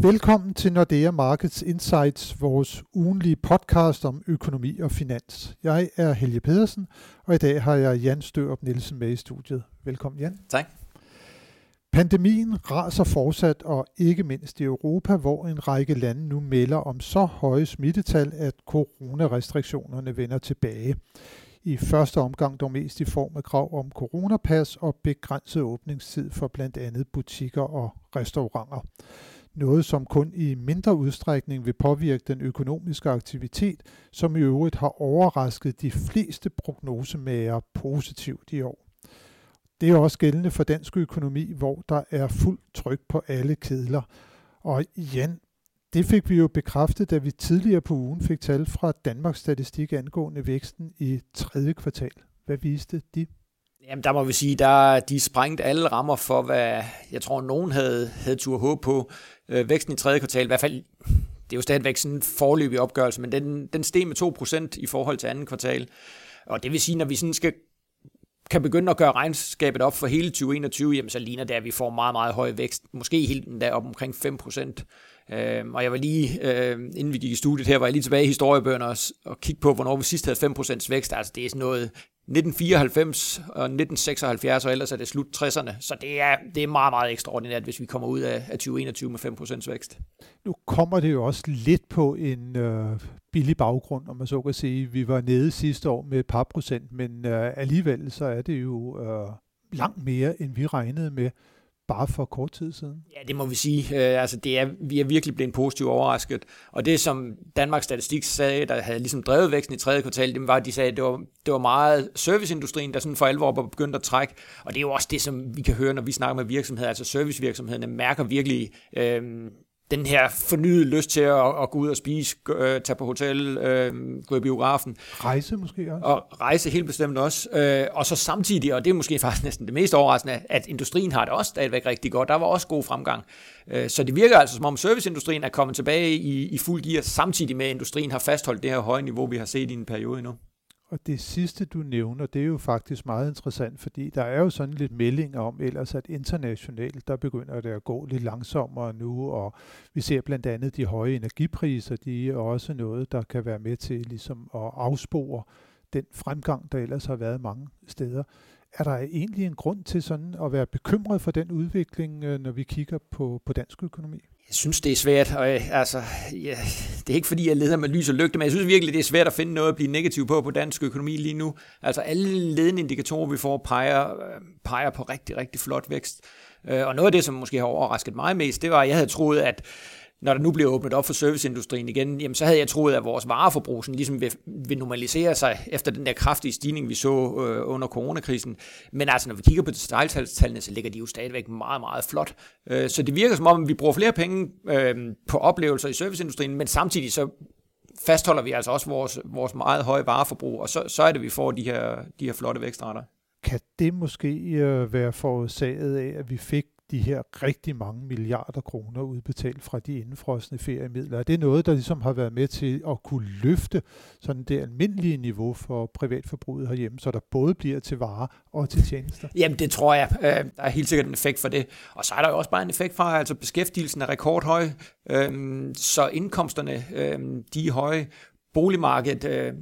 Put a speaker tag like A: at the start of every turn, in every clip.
A: Velkommen til Nordea Markets Insights, vores ugenlige podcast om økonomi og finans. Jeg er Helge Pedersen, og i dag har jeg Jan Størup Nielsen med i studiet. Velkommen Jan.
B: Tak.
A: Pandemien raser fortsat, og ikke mindst i Europa, hvor en række lande nu melder om så høje smittetal, at coronarestriktionerne vender tilbage. I første omgang dog mest i form af krav om coronapas og begrænset åbningstid for blandt andet butikker og restauranter noget som kun i mindre udstrækning vil påvirke den økonomiske aktivitet, som i øvrigt har overrasket de fleste prognosemager positivt i år. Det er også gældende for dansk økonomi, hvor der er fuldt tryk på alle kedler. Og igen, det fik vi jo bekræftet, da vi tidligere på ugen fik tal fra Danmarks Statistik angående væksten i tredje kvartal. Hvad viste de?
B: Jamen, der må vi sige, der de sprængt alle rammer for, hvad jeg tror, nogen havde, havde tur håb på. Øh, væksten i tredje kvartal, i hvert fald, det er jo stadigvæk sådan en forløbig opgørelse, men den, den steg med 2% i forhold til anden kvartal. Og det vil sige, når vi sådan skal kan begynde at gøre regnskabet op for hele 2021, jamen så ligner det, at vi får meget, meget høj vækst. Måske helt endda op omkring 5%. Øh, og jeg var lige, øh, inden vi gik i studiet her, var jeg lige tilbage i historiebøgerne og, og kigge på, hvornår vi sidst havde 5% vækst. Altså det er sådan noget 1994 og 1976, og ellers er det slut 60'erne. Så det er, det er meget, meget ekstraordinært, hvis vi kommer ud af, af 2021 med 5% vækst.
A: Nu kommer det jo også lidt på en øh, billig baggrund, om man så kan sige. Vi var nede sidste år med et par procent, men øh, alligevel så er det jo øh, langt mere, end vi regnede med bare for kort tid siden.
B: Ja, det må vi sige. Øh, altså, det er, vi er virkelig blevet positivt overrasket. Og det, som Danmarks Statistik sagde, der havde ligesom drevet væksten i tredje kvartal, det var, at de sagde, at det var, det var meget serviceindustrien, der sådan for alvor var begyndt at trække. Og det er jo også det, som vi kan høre, når vi snakker med virksomheder. Altså servicevirksomhederne mærker virkelig øh, den her fornyede lyst til at, at gå ud og spise, øh, tage på hotel, øh, gå i biografen.
A: Rejse måske også.
B: Og rejse helt bestemt også. Øh, og så samtidig, og det er måske faktisk næsten det mest overraskende, at industrien har det også stadigvæk rigtig godt. Der var også god fremgang. Øh, så det virker altså som om serviceindustrien er kommet tilbage i, i fuld gear, samtidig med at industrien har fastholdt det her høje niveau, vi har set i en periode nu.
A: Og det sidste, du nævner, det er jo faktisk meget interessant, fordi der er jo sådan lidt meldinger om ellers, at internationalt, der begynder det at gå lidt langsommere nu, og vi ser blandt andet de høje energipriser, de er også noget, der kan være med til ligesom at afspore den fremgang, der ellers har været mange steder. Er der egentlig en grund til sådan at være bekymret for den udvikling, øh, når vi kigger på, på dansk økonomi?
B: Jeg synes, det er svært, og øh, altså, ja, det er ikke fordi, jeg leder med lys og lygte, men jeg synes virkelig, det er svært at finde noget at blive negativ på på dansk økonomi lige nu. Altså alle ledende indikatorer, vi får, peger, øh, peger på rigtig, rigtig flot vækst. Øh, og noget af det, som måske har overrasket mig mest, det var, at jeg havde troet, at når der nu bliver åbnet op for serviceindustrien igen, jamen så havde jeg troet, at vores vareforbrug sådan ligesom vil, vil normalisere sig efter den der kraftige stigning, vi så øh, under coronakrisen. Men altså, når vi kigger på detaljtallene, så ligger de jo stadigvæk meget, meget flot. Øh, så det virker som om, vi bruger flere penge øh, på oplevelser i serviceindustrien, men samtidig så fastholder vi altså også vores, vores meget høje vareforbrug, og så, så er det, vi får de her, de her flotte vækstrater.
A: Kan det måske øh, være forårsaget af, at vi fik de her rigtig mange milliarder kroner udbetalt fra de indfrosne feriemidler. Er det noget, der ligesom har været med til at kunne løfte sådan det almindelige niveau for privatforbruget herhjemme, så der både bliver til varer og til tjenester?
B: Jamen det tror jeg. Øh, der er helt sikkert en effekt for det. Og så er der jo også bare en effekt fra, altså beskæftigelsen er rekordhøj, øhm, så indkomsterne øhm, de er høje. Boligmarkedet øh,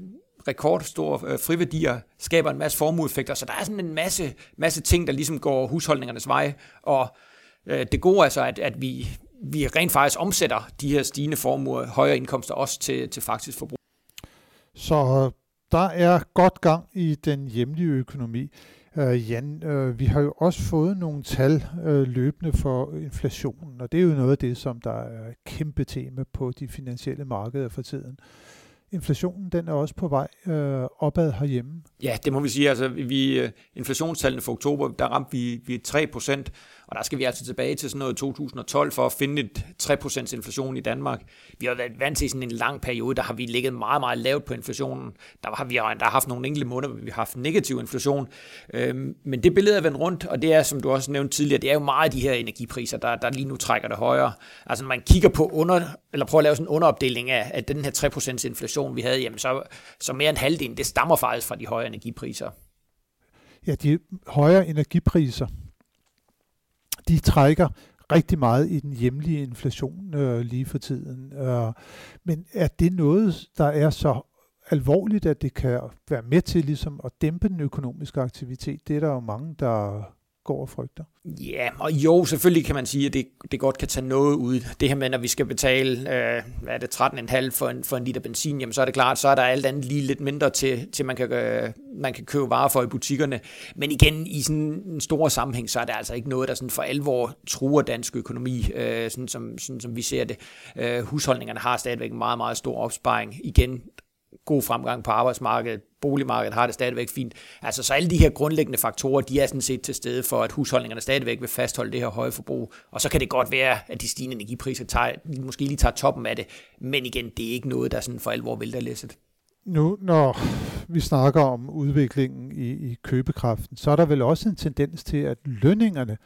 B: rekordstore øh, friværdier skaber en masse formueeffekter, så der er sådan en masse, masse ting, der ligesom går husholdningernes vej, og øh, det gode er så, at, at vi, vi rent faktisk omsætter de her stigende formuer, højere indkomster også til, til faktisk forbrug.
A: Så øh, der er godt gang i den hjemlige økonomi. Uh, Jan, uh, vi har jo også fået nogle tal uh, løbende for inflationen, og det er jo noget af det, som der er et kæmpe tema på de finansielle markeder for tiden inflationen den er også på vej øh, opad herhjemme.
B: Ja, det må vi sige. Altså, vi, øh, inflationstallene for oktober, der ramte vi, vi 3 procent, og der skal vi altså tilbage til sådan noget 2012 for at finde et 3% inflation i Danmark. Vi har været vant til sådan en lang periode, der har vi ligget meget, meget lavt på inflationen. Der har vi der har haft nogle enkelte måneder, hvor vi har haft negativ inflation. Øhm, men det billede er vendt rundt, og det er, som du også nævnte tidligere, det er jo meget af de her energipriser, der, der lige nu trækker det højere. Altså når man kigger på under, eller prøver at lave sådan en underopdeling af, af den her 3% inflation, vi havde, jamen så, så mere end halvdelen, det stammer faktisk fra de høje energipriser.
A: Ja, de højere energipriser, de trækker rigtig meget i den hjemlige inflation øh, lige for tiden. Øh, men er det noget, der er så alvorligt, at det kan være med til ligesom at dæmpe den økonomiske aktivitet? Det er der jo mange, der går og frygter.
B: Ja, og jo, selvfølgelig kan man sige, at det, det godt kan tage noget ud. Det her med, når vi skal betale, øh, hvad er det, 13,5 for en, for en liter benzin, jamen så er det klart, så er der alt andet lige lidt mindre til, til man, kan, øh, man kan købe varer for i butikkerne. Men igen, i sådan en stor sammenhæng, så er det altså ikke noget, der sådan for alvor truer dansk økonomi, øh, sådan, som, sådan som vi ser det. Øh, husholdningerne har stadigvæk en meget, meget stor opsparing. Igen, god fremgang på arbejdsmarkedet, boligmarkedet har det stadigvæk fint. Altså, så alle de her grundlæggende faktorer, de er sådan set til stede for, at husholdningerne stadigvæk vil fastholde det her høje forbrug. Og så kan det godt være, at de stigende energipriser tager, måske lige tager toppen af det, men igen, det er ikke noget, der sådan for alvor vælter læsset.
A: Nu, når vi snakker om udviklingen i, i købekraften, så er der vel også en tendens til, at lønningerne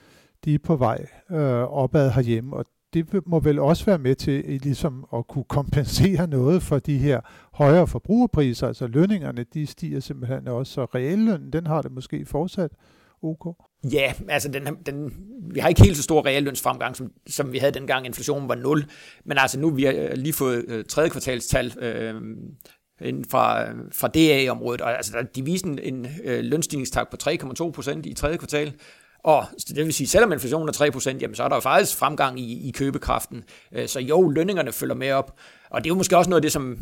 A: de er på vej øh, opad herhjemme, og det må vel også være med til ligesom at kunne kompensere noget for de her højere forbrugerpriser, altså lønningerne, de stiger simpelthen også, så reallønnen, den har det måske fortsat ok.
B: Ja, altså den, den, vi har ikke helt så stor reallønsfremgang, som, som vi havde dengang inflationen var 0, men altså nu vi har øh, lige fået øh, tredje kvartalstal øh, fra, øh, fra DA-området, og altså de viser en, en øh, lønstigningstakt på 3,2 procent i tredje kvartal, og det vil sige, selvom inflationen er 3%, jamen, så er der jo faktisk fremgang i, i købekraften. Øh, så jo, lønningerne følger med op. Og det er jo måske også noget af det, som,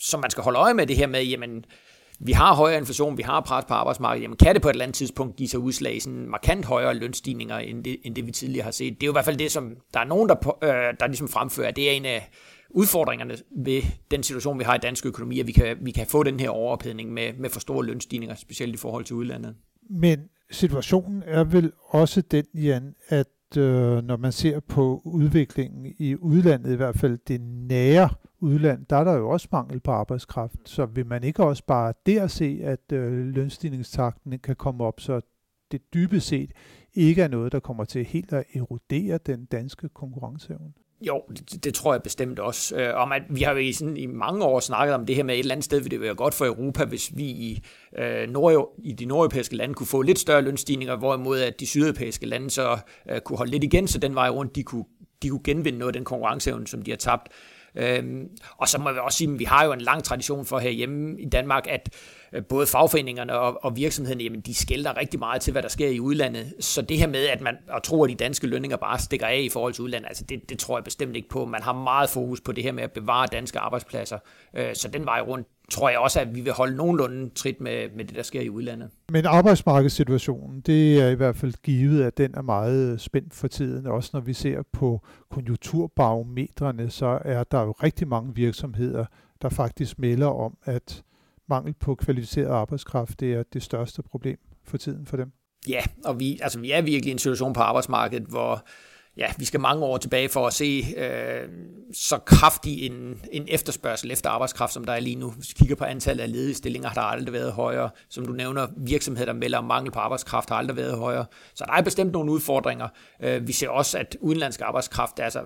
B: som man skal holde øje med, det her med, jamen, vi har højere inflation, vi har pres på arbejdsmarkedet, jamen kan det på et eller andet tidspunkt give sig udslag i sådan markant højere lønstigninger, end det, end det vi tidligere har set. Det er jo i hvert fald det, som der er nogen, der, øh, der ligesom fremfører, det er en af udfordringerne ved den situation, vi har i dansk økonomi, at vi kan, vi kan få den her overophedning med, med for store lønstigninger, specielt i forhold til udlandet.
A: Men situationen er vel også den, Jan, at øh, når man ser på udviklingen i udlandet, i hvert fald det nære udland, der er der jo også mangel på arbejdskraft. Så vil man ikke også bare der se, at øh, lønstigningstakten kan komme op, så det dybest set ikke er noget, der kommer til helt at erodere den danske konkurrenceevne?
B: Jo, det, det tror jeg bestemt også. Øh, om at vi har jo i, sådan, i mange år snakket om det her med et eller andet sted, ville det være godt for Europa, hvis vi i, øh, nord, i de nordeuropæiske lande kunne få lidt større lønstigninger, hvorimod at de sydeuropæiske lande så øh, kunne holde lidt igen, så den vej rundt, de kunne, de kunne genvinde noget af den konkurrenceevne, som de har tabt. Øhm, og så må vi også sige, at vi har jo en lang tradition for herhjemme i Danmark, at øh, både fagforeningerne og, og virksomhederne, jamen, de skælder rigtig meget til, hvad der sker i udlandet. Så det her med, at man og tror, at de danske lønninger bare stikker af i forhold til udlandet, altså det, det tror jeg bestemt ikke på. Man har meget fokus på det her med at bevare danske arbejdspladser. Øh, så den vej rundt, tror jeg også, at vi vil holde nogenlunde trit med, med det, der sker i udlandet.
A: Men arbejdsmarkedssituationen, det er i hvert fald givet, at den er meget spændt for tiden. Også når vi ser på konjunkturbarometrene, så er der jo rigtig mange virksomheder, der faktisk melder om, at mangel på kvalificeret arbejdskraft, det er det største problem for tiden for dem.
B: Ja, og vi, altså, vi er virkelig i en situation på arbejdsmarkedet, hvor ja, vi skal mange år tilbage for at se øh, så kraftig en, en efterspørgsel efter arbejdskraft, som der er lige nu. Hvis vi kigger på antallet af ledige stillinger, har der aldrig været højere. Som du nævner, virksomheder, der melder om mangel på arbejdskraft, har aldrig været højere. Så der er bestemt nogle udfordringer. Øh, vi ser også, at udenlandsk arbejdskraft, altså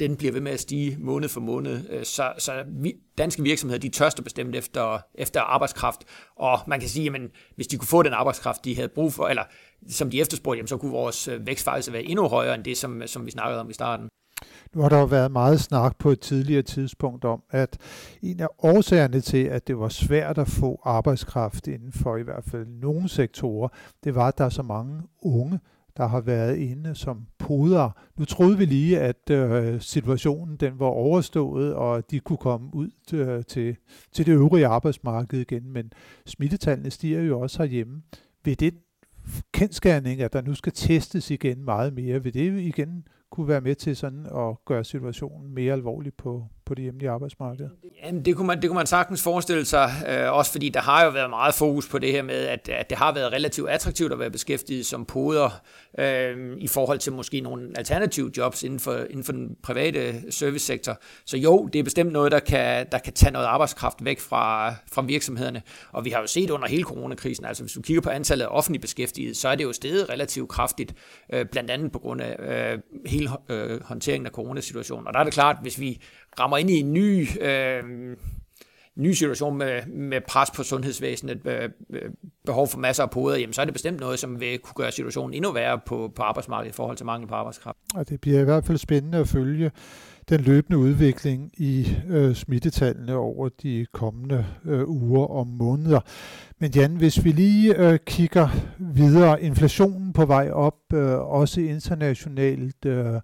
B: den bliver ved med at stige måned for måned. Øh, så, så vi, danske virksomheder, de tørster bestemt efter, efter arbejdskraft, og man kan sige, at hvis de kunne få den arbejdskraft, de havde brug for, eller som de efterspurgte, jamen, så kunne vores øh, vækst faktisk være endnu højere end det, som, som vi snakkede om i starten.
A: Nu har der jo været meget snak på et tidligere tidspunkt om, at en af årsagerne til, at det var svært at få arbejdskraft inden for i hvert fald nogle sektorer, det var, at der er så mange unge, der har været inde som poder. Nu troede vi lige, at øh, situationen den var overstået, og de kunne komme ud øh, til, til det øvrige arbejdsmarked igen, men smittetallene stiger jo også herhjemme. Ved den kendskærning, at der nu skal testes igen meget mere, vil det igen kunne være med til sådan at gøre situationen mere alvorlig på, på det hjemlige arbejdsmarked?
B: Jamen, det kunne man, det kunne man sagtens forestille sig, øh, også fordi der har jo været meget fokus på det her med, at, at det har været relativt attraktivt at være beskæftiget som poder, øh, i forhold til måske nogle alternative jobs inden for, inden for den private servicesektor. Så jo, det er bestemt noget, der kan, der kan tage noget arbejdskraft væk fra, fra virksomhederne. Og vi har jo set under hele coronakrisen, altså hvis du kigger på antallet af offentlige beskæftigede, så er det jo steget relativt kraftigt, øh, blandt andet på grund af øh, hele øh, håndteringen af coronasituationen. Og der er det klart, hvis vi rammer ind i en ny, øh, ny situation med, med pres på sundhedsvæsenet, øh, øh, behov for masser af poder, jamen, så er det bestemt noget, som vil kunne gøre situationen endnu værre på, på arbejdsmarkedet i forhold til mangel på arbejdskraft.
A: Og det bliver i hvert fald spændende at følge den løbende udvikling i øh, smittetallene over de kommende øh, uger og måneder. Men Jan, hvis vi lige øh, kigger videre, inflationen på vej op, øh, også internationalt. Øh,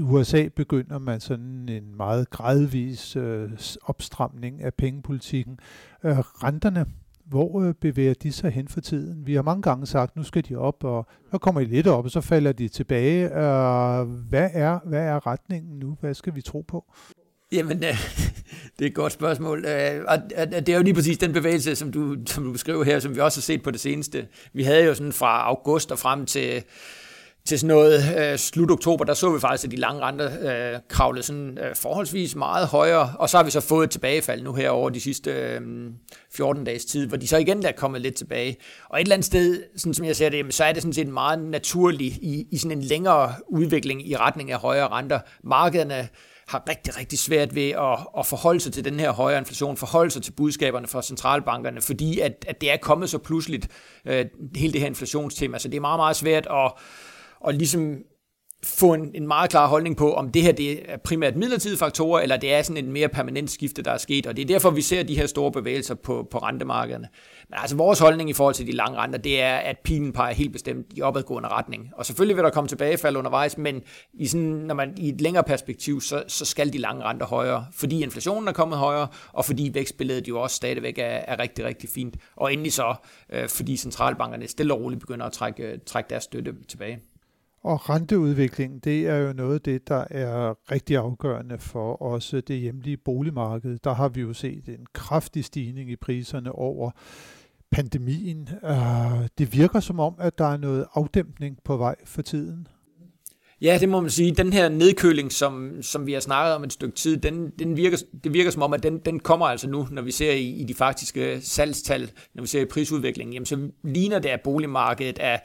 A: i USA begynder man sådan en meget gradvis øh, opstramning af pengepolitikken. Øh, renterne hvor øh, bevæger de sig hen for tiden? Vi har mange gange sagt, nu skal de op, og så kommer de lidt op, og så falder de tilbage. Øh, hvad, er, hvad er retningen nu? Hvad skal vi tro på?
B: Jamen, øh, det er et godt spørgsmål. Øh, og det er jo lige præcis den bevægelse, som du, som du beskriver her, som vi også har set på det seneste. Vi havde jo sådan fra august og frem til til sådan noget øh, slut oktober, der så vi faktisk, at de lange renter øh, kravlede sådan øh, forholdsvis meget højere, og så har vi så fået et tilbagefald nu her over de sidste øh, 14 dages tid, hvor de så igen er kommet lidt tilbage. Og et eller andet sted, sådan som jeg ser det, så er det sådan set meget naturligt i, i sådan en længere udvikling i retning af højere renter. Markederne har rigtig, rigtig svært ved at, at forholde sig til den her højere inflation, forholde sig til budskaberne fra centralbankerne, fordi at, at det er kommet så pludseligt, øh, hele det her inflationstema. Så det er meget, meget svært at og ligesom få en, en meget klar holdning på, om det her det er primært midlertidige faktorer, eller det er sådan en mere permanent skifte, der er sket, og det er derfor, vi ser de her store bevægelser på, på rentemarkederne. Men altså vores holdning i forhold til de lange renter, det er, at pilen peger helt bestemt i opadgående retning. Og selvfølgelig vil der komme tilbagefald undervejs, men i, sådan, når man, i et længere perspektiv, så, så skal de lange renter højere, fordi inflationen er kommet højere, og fordi vækstbilledet jo også stadigvæk er, er rigtig, rigtig fint. Og endelig så, øh, fordi centralbankerne stille og roligt begynder at trække, øh, trække deres støtte tilbage.
A: Og renteudviklingen, det er jo noget af det, der er rigtig afgørende for også det hjemlige boligmarked. Der har vi jo set en kraftig stigning i priserne over pandemien. Øh, det virker som om, at der er noget afdæmpning på vej for tiden.
B: Ja, det må man sige. Den her nedkøling, som, som vi har snakket om et stykke tid, den, den virker, det virker som om, at den, den kommer altså nu, når vi ser i, i de faktiske salgstal, når vi ser i prisudviklingen, jamen så ligner det, at boligmarkedet er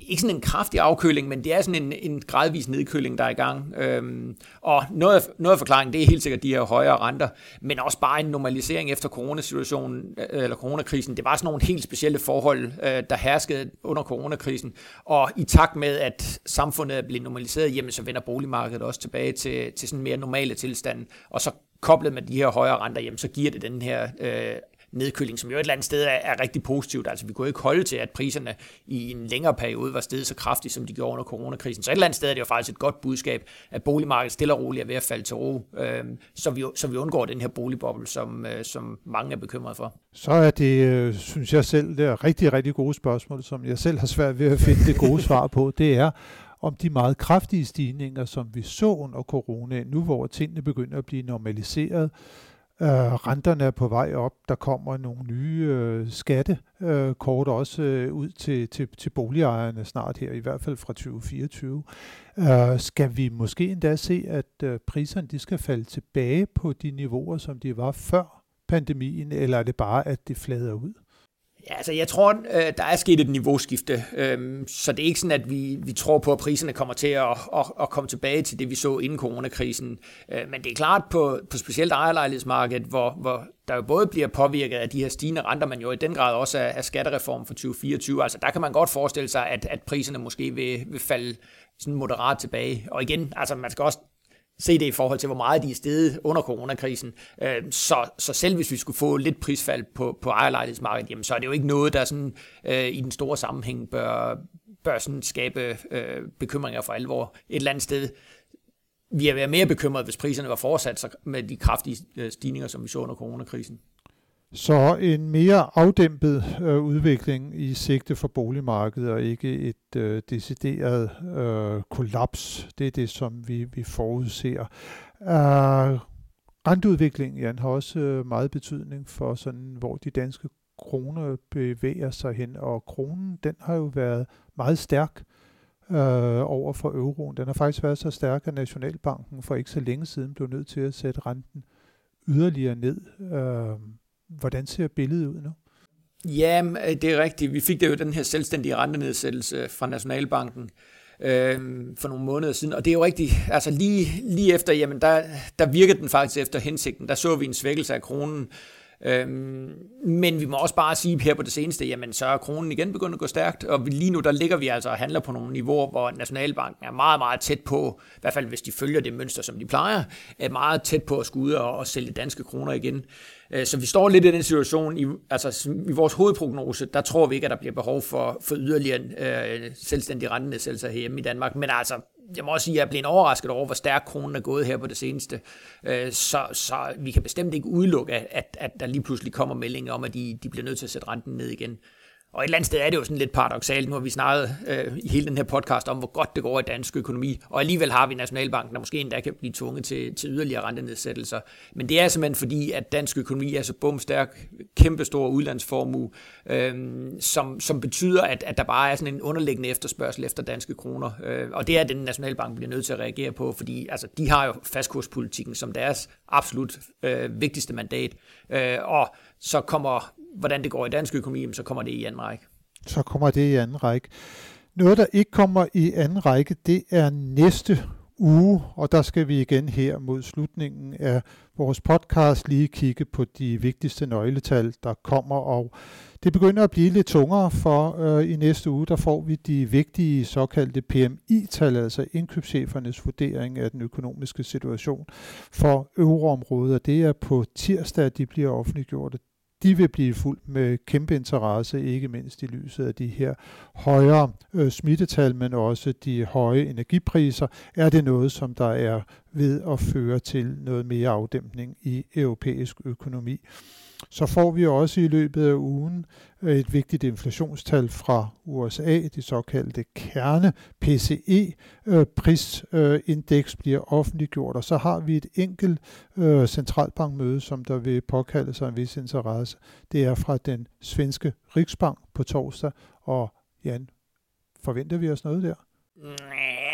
B: det er ikke sådan en kraftig afkøling, men det er sådan en, en gradvis nedkøling, der er i gang. Øhm, og noget af, noget af forklaringen, det er helt sikkert de her højere renter, men også bare en normalisering efter coronasituationen, øh, eller coronakrisen. Det var sådan nogle helt specielle forhold, øh, der herskede under coronakrisen. Og i takt med, at samfundet er blevet normaliseret, jamen så vender boligmarkedet også tilbage til, til sådan mere normale tilstand, Og så koblet med de her højere renter, jamen så giver det den her øh, nedkøling, som jo et eller andet sted er, er rigtig positivt. Altså vi kunne ikke holde til, at priserne i en længere periode var steget så kraftigt, som de gjorde under coronakrisen. Så et eller andet sted er det jo faktisk et godt budskab, at boligmarkedet stille og roligt er ved at falde til ro, øh, så, vi, så vi undgår den her boligboble, som, øh, som mange er bekymret for.
A: Så er det, øh, synes jeg selv, det er rigtig, rigtig gode spørgsmål, som jeg selv har svært ved at finde det gode svar på. Det er, om de meget kraftige stigninger, som vi så under corona, nu hvor tingene begynder at blive normaliseret, Øh, renterne er på vej op. Der kommer nogle nye øh, skattekort øh, også øh, ud til, til, til boligejerne snart her, i hvert fald fra 2024. Øh, skal vi måske endda se, at øh, priserne de skal falde tilbage på de niveauer, som de var før pandemien, eller er det bare, at det flader ud?
B: Ja, altså jeg tror, øh, der er sket et niveauskifte, øhm, så det er ikke sådan, at vi, vi tror på, at priserne kommer til at, at, at komme tilbage til det, vi så inden coronakrisen. Øh, men det er klart på, på specielt ejerlejlighedsmarkedet, hvor, hvor der jo både bliver påvirket af de her stigende renter, men jo i den grad også af, af skattereformen for 2024. Altså der kan man godt forestille sig, at, at priserne måske vil, vil falde sådan moderat tilbage. Og igen, altså man skal også se det i forhold til, hvor meget de er steget under coronakrisen. Øh, så, så selv hvis vi skulle få lidt prisfald på, på ejerlejlighedsmarkedet, jamen, så er det jo ikke noget, der sådan, øh, i den store sammenhæng bør, bør sådan skabe øh, bekymringer for alvor. Et eller andet sted vi er mere bekymret, hvis priserne var fortsat med de kraftige øh, stigninger, som vi så under coronakrisen.
A: Så en mere afdæmpet øh, udvikling i sigte for boligmarkedet, og ikke et øh, decideret øh, kollaps. Det er det, som vi, vi forudser. Uh, renteudviklingen Jan, har også øh, meget betydning for, sådan, hvor de danske kroner bevæger sig hen, og kronen den har jo været meget stærk øh, over for euroen. Den har faktisk været så stærk, at Nationalbanken for ikke så længe siden blev nødt til at sætte renten yderligere ned. Øh, Hvordan ser billedet ud nu?
B: Ja, øh, det er rigtigt. Vi fik det jo den her selvstændige rentenedsættelse fra Nationalbanken øh, for nogle måneder siden, og det er jo rigtigt, altså lige, lige efter, jamen der, der virkede den faktisk efter hensigten. Der så vi en svækkelse af kronen, Øhm, men vi må også bare sige her på det seneste, jamen så er kronen igen begyndt at gå stærkt, og lige nu der ligger vi altså og handler på nogle niveauer, hvor Nationalbanken er meget, meget tæt på, i hvert fald hvis de følger det mønster, som de plejer, er meget tæt på at skulle ud og, og sælge danske kroner igen. Øh, så vi står lidt i den situation, i, altså i vores hovedprognose, der tror vi ikke, at der bliver behov for, for yderligere øh, selvstændige rentenedsættelser hjemme i Danmark. Men altså, jeg må også sige, at jeg er blevet overrasket over, hvor stærk kronen er gået her på det seneste. Øh, så, så vi kan bestemt ikke udelukke, at, at der lige pludselig kommer meldinger om, at de, de bliver nødt til at sætte renten ned igen. Og et eller andet sted er det jo sådan lidt paradoxalt. Nu har vi snakket øh, i hele den her podcast om, hvor godt det går i dansk økonomi, og alligevel har vi Nationalbanken, der måske endda kan blive tvunget til, til yderligere rentenedsættelser. Men det er simpelthen fordi, at dansk økonomi er så bumstærk, kæmpestor udlandsformue, øh, som, som betyder, at, at der bare er sådan en underliggende efterspørgsel efter danske kroner. Øh, og det er den Nationalbanken bliver nødt til at reagere på, fordi altså, de har jo fastkurspolitikken som deres absolut øh, vigtigste mandat. Øh, og så kommer hvordan det går i dansk økonomi, så kommer det i anden række.
A: Så kommer det i anden række. Noget, der ikke kommer i anden række, det er næste uge, og der skal vi igen her mod slutningen af vores podcast lige kigge på de vigtigste nøgletal, der kommer, og det begynder at blive lidt tungere, for øh, i næste uge, der får vi de vigtige såkaldte PMI-tal, altså indkøbschefernes vurdering af den økonomiske situation for euroområdet, det er på tirsdag, at de bliver offentliggjort de vil blive fuldt med kæmpe interesse, ikke mindst i lyset af de her højere øh, smittetal, men også de høje energipriser. Er det noget, som der er ved at føre til noget mere afdæmpning i europæisk økonomi? Så får vi også i løbet af ugen øh, et vigtigt inflationstal fra USA, det såkaldte kerne PCE øh, prisindeks bliver offentliggjort, og så har vi et enkelt øh, centralbankmøde, som der vil påkalde sig en vis interesse. Det er fra den svenske Riksbank på torsdag, og Jan, forventer vi os noget der?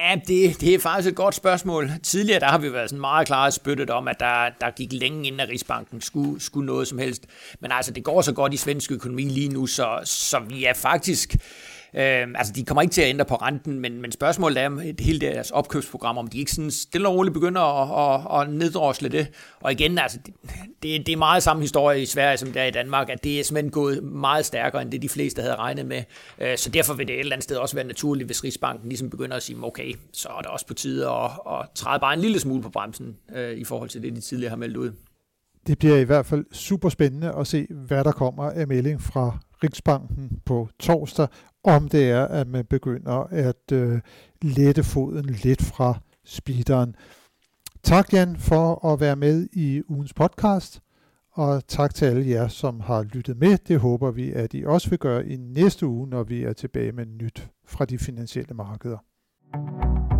B: Ja, det, det er faktisk et godt spørgsmål. Tidligere der har vi været sådan meget klare spyttet om, at der, der gik længe inden, at Rigsbanken skulle, skulle noget som helst. Men altså, det går så godt i svensk økonomi lige nu, så, så vi er faktisk Øh, Øh, altså, de kommer ikke til at ændre på renten, men, men spørgsmålet er, et hele deres opkøbsprogram, om de ikke sådan stille og roligt begynder at, at, at neddrosle det. Og igen, altså, det, det, det er meget samme historie i Sverige, som det er i Danmark, at det er simpelthen gået meget stærkere, end det de fleste havde regnet med. Øh, så derfor vil det et eller andet sted også være naturligt, hvis Rigsbanken ligesom begynder at sige, okay, så er det også på tide at, at træde bare en lille smule på bremsen øh, i forhold til det, de tidligere har meldt ud.
A: Det bliver i hvert fald super spændende at se, hvad der kommer af melding fra Riksbanken på torsdag, om det er, at man begynder at øh, lette foden lidt fra speederen. Tak Jan for at være med i ugens podcast, og tak til alle jer, som har lyttet med. Det håber vi, at I også vil gøre i næste uge, når vi er tilbage med nyt fra de finansielle markeder. thank you